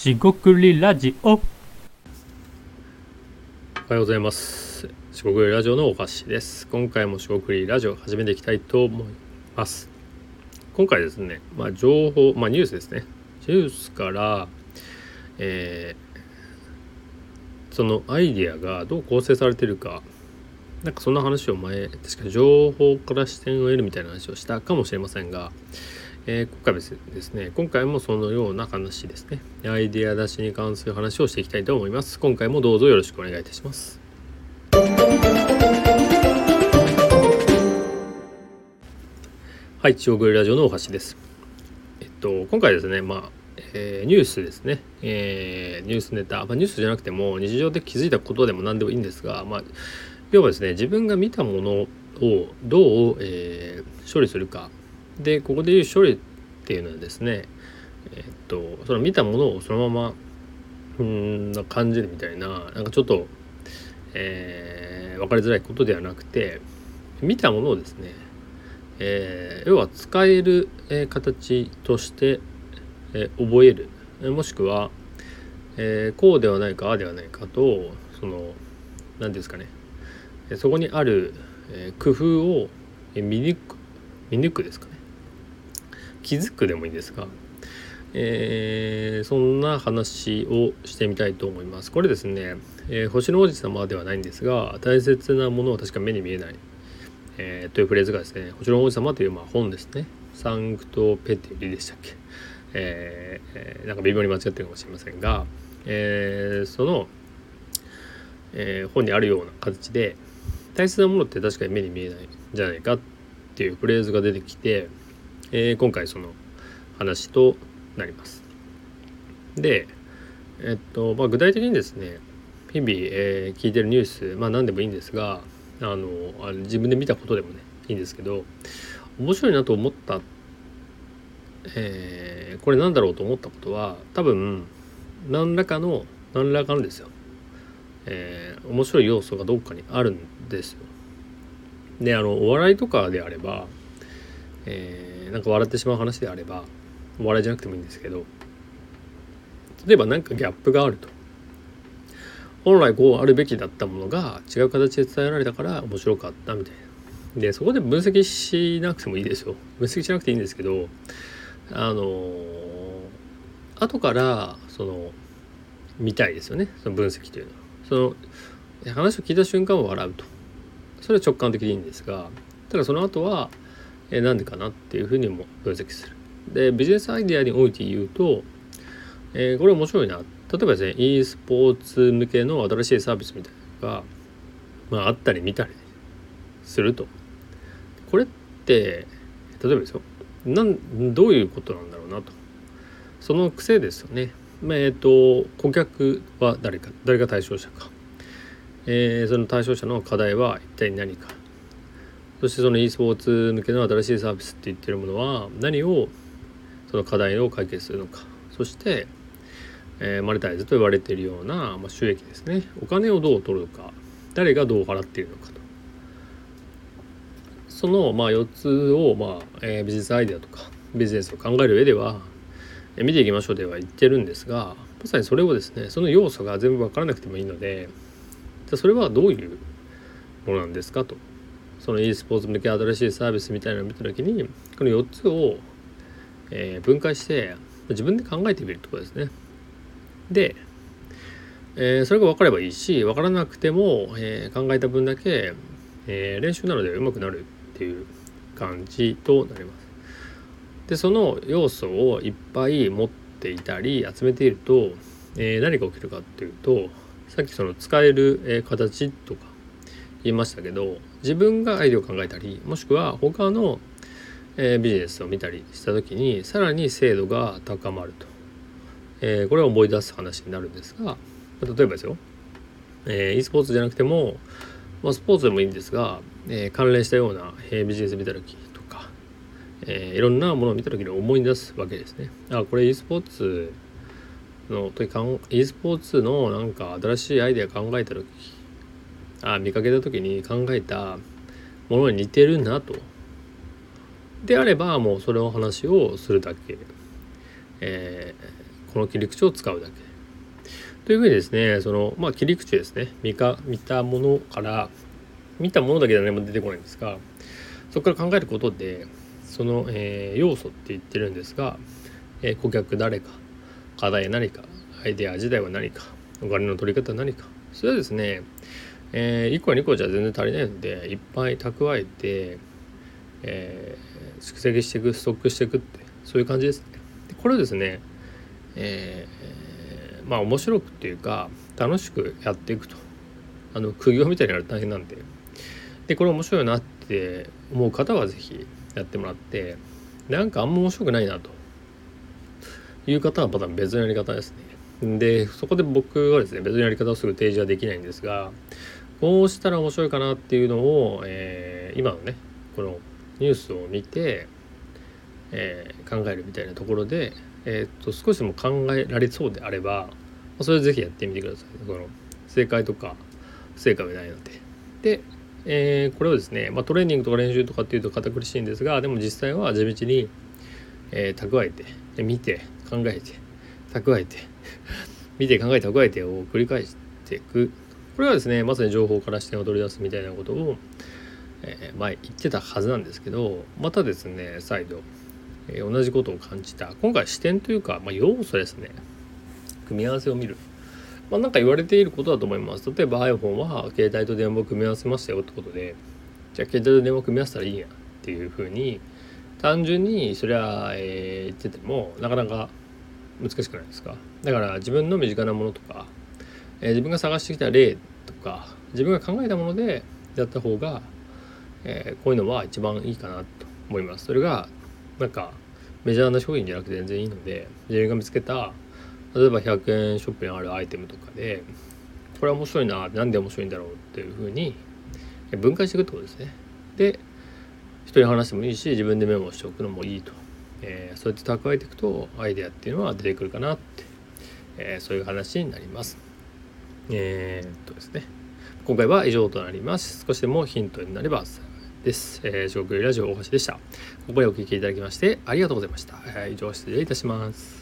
しごくりラジオおはようございます。四国ラジオのお菓子です。今回も四国ラジオ始めていきたいと思います。今回ですね、まあ情報、まあニュースですね。ニュースから、えーそのアイディアがどう構成されているか、なんかそんな話を前、確か情報から視点を得るみたいな話をしたかもしれませんが、えー今回はですね今回もそのような話ですね。アイデア出しに関する話をしていきたいと思います。今回もどうぞよろしくお願いいたします。はい中国ラジオのお箸です。えっと今回ですねまあえーニュースですね、えーニュースネタ、まあ、ニュースじゃなくても日常で気づいたことでも何でもいいんですが、まあ、要はですね自分が見たものをどう、えー処理するか。でここでいう処理っていうのはですねえっとその見たものをそのままうーん感じるみたいななんかちょっと、えー分かりづらいことではなくて見たものをですね、えー要は使える、えー形として、えー覚える。もしくは、えーこうではないかああではないかとその何ですかねそこにある、えー工夫を見抜く見抜くですか気づくでもいいんですが、えーそんな話をしてみたいと思います。これですね、えー星の王子様ではないんですが大切なものは確か目に見えない、えーというフレーズがですね星の王子様というまあ本ですね。サンクトペテリでしたっけ、えーえーなんか微妙に間違ってるかもしれませんが、えーその、えー本にあるような形で大切なものって確かに目に見えないんじゃないかっていうフレーズが出てきて、えー今回その話となります。で、えっとまあ、具体的にですね日々、えー聞いてるニュース、まあ、何でもいいんですがあのあの自分で見たことでもねいいんですけど面白いなと思った、えーこれなんだろうと思ったことは多分何らかの何らかのですよ、えー面白い要素がどっかにあるんですよ。であのお笑いとかであれば、えーなんか笑ってしまう話であれば笑いじゃなくてもいいんですけど例えば何かギャップがあると。本来こうあるべきだったものが違う形で伝えられたから面白かったみたいな。でそこで分析しなくてもいいですよ。分析しなくていいんですけどあの後からその見たいですよね。その分析というのは。その話を聞いた瞬間は笑うと。それは直感的でいいんですがただその後はえなんでかなっていうふうにも分析する。でビジネスアイデアにおいて言うと、えーこれ面白いな。例えばですね e スポーツ向けの新しいサービスみたいなのが、まあ、あったり見たりすると。これって例えばですよなんどういうことなんだろうなと。その癖ですよね。まあえっ、と顧客は誰か誰が対象者か、えーその対象者の課題は一体何か。そしてその e スポーツ向けの新しいサービスって言ってるものは何をその課題を解決するのか。そして、えーマネタイズと言われているような、まあ、収益ですね。お金をどう取るのか。誰がどう払っているのかと。その、まあ、4つを、まあえービジネスアイデアとかビジネスを考える上では、え見ていきましょうでは言ってるんですがまさにそれをですねその要素が全部分からなくてもいいのでじゃそれはどういうものなんですかと。その e スポーツ向け新しいサービスみたいなのを見た時にこの4つを、えー分解して自分で考えてみるってことですね。で、えーそれが分かればいいし分からなくても、えー考えた分だけ、えー練習なので上手くなるっていう感じとなります。でその要素をいっぱい持っていたり集めていると、えー何が起きるかっていうとさっきその使える、え形とか言いましたけど自分がアイデアを考えたりもしくは他の、えービジネスを見たりした時にさらに精度が高まると、えーこれを思い出す話になるんですが例えばですよ、えー e スポーツじゃなくても、まあ、スポーツでもいいんですが、えー関連したような、えービジネス見た時とか、えーいろんなものを見た時に思い出すわけですね。あこれ e スポーツの時かん e スポーツのなんか新しいアイデア考えた時あ見かけた時に考えたものに似てるなと。であればもうそれを話をするだけ、えーこの切り口を使うだけ。というふうにですねその、まあ、切り口ですね。見か見たものから見たものだけでは何も出てこないんですがそこから考えることでその、えー、要素って言ってるんですが、えー、顧客誰か課題何かアイデア自体は何かお金の取り方は何か。それはですね、えー、1個2個じゃ全然足りないのでいっぱい蓄えて、えー、蓄積していくストックしていくってそういう感じですね。でこれですね、えー、まあ面白くっていうか楽しくやっていくとあの苦行みたいになると大変なんででこれ面白いなって思う方は是非やってもらってなんかあんま面白くないなという方はまた別のやり方ですね。でそこで僕はですね別のやり方をすぐ提示はできないんですがこうしたら面白いかなっていうのを、えー、今のねこのニュースを見て、えー、考えるみたいなところで、えー、っと少しでも考えられそうであればそれぜひやってみてください。この正解とか不正解はないので。でえー、これをですね、まあ、トレーニングとか練習とかっていうと堅苦しいんですがでも実際は地道に、えー、蓄えて見て考えて蓄えて 見て考えて蓄えてを繰り返していくこれはですねまさに情報から視点を取り出すみたいなことを、えー、前言ってたはずなんですけどまたですね再度、えー、同じことを感じた今回視点というか、まあ、要素ですね組み合わせを見るまあ、か言われていることだと思います。例えば iPhone は携帯と電話を組み合わせましたよってことで、じゃあ携帯と電話を組み合わせたらいいやっていうふうに、単純にそれは、えー、言っててもなかなか難しくないですか。だから自分の身近なものとか、えー、自分が探してきた例とか、自分が考えたものでやった方が、えー、こういうのは一番いいかなと思います。それがなんかメジャーな商品じゃなくて全然いいので自分が見つけた例えば100円ショップにあるアイテムとかでこれは面白いななんで面白いんだろうっていうふうに分解していくってことですね。で人に話してもいいし自分でメモしておくのもいいと、えー、そうやって蓄えていくとアイデアっていうのは出てくるかなって、えー、そういう話になります。えー、っとですね今回は以上となります。少しでもヒントになれば幸いです。えー、上空ラジオ大橋でした。ここまでお聴きいただきましてありがとうございました。えー、以上失礼いたします。